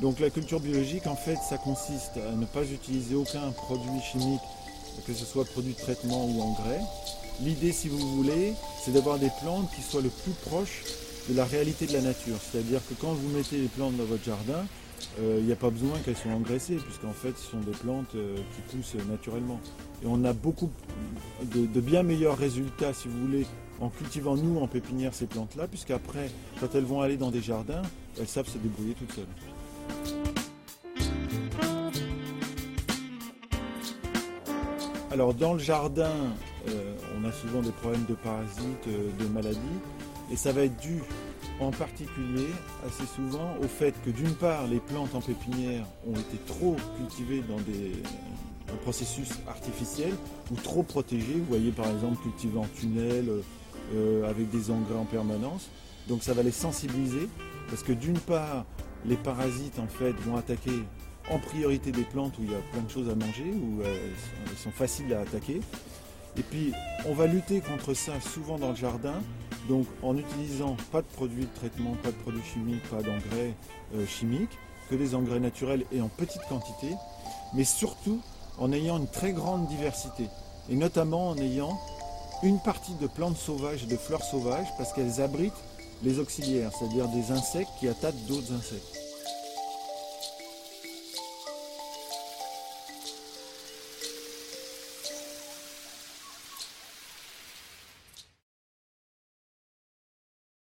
Donc la culture biologique, en fait, ça consiste à ne pas utiliser aucun produit chimique, que ce soit produit de traitement ou engrais. L'idée, si vous voulez, c'est d'avoir des plantes qui soient le plus proches de la réalité de la nature. C'est-à-dire que quand vous mettez les plantes dans votre jardin, euh, il n'y a pas besoin qu'elles soient engraissées, puisqu'en fait, ce sont des plantes euh, qui poussent naturellement. Et on a beaucoup de, de, bien meilleurs résultats, si vous voulez, en cultivant nous en pépinière ces plantes-là, puisqu'après, quand elles vont aller dans des jardins, elles savent se débrouiller toutes seules. Alors dans le jardin, euh, on a souvent des problèmes de parasites, euh, de maladies, et ça va être dû en particulier assez souvent au fait que d'une part les plantes en pépinière ont été trop cultivées dans des processus artificiels ou trop protégées. Vous voyez par exemple cultiver en tunnel euh, avec des engrais en permanence. Donc ça va les sensibiliser parce que d'une part les parasites en fait vont attaquer en priorité des plantes où il y a plein de choses à manger, où elles sont faciles à attaquer. Et puis on va lutter contre ça souvent dans le jardin, donc en utilisant pas de produits de traitement, pas de produits chimiques, pas d'engrais euh, chimiques, que des engrais naturels et en petite quantité, mais surtout en ayant une très grande diversité, et notamment en ayant une partie de plantes sauvages et de fleurs sauvages, parce qu'elles abritent les auxiliaires, c'est-à-dire des insectes qui attaquent d'autres insectes.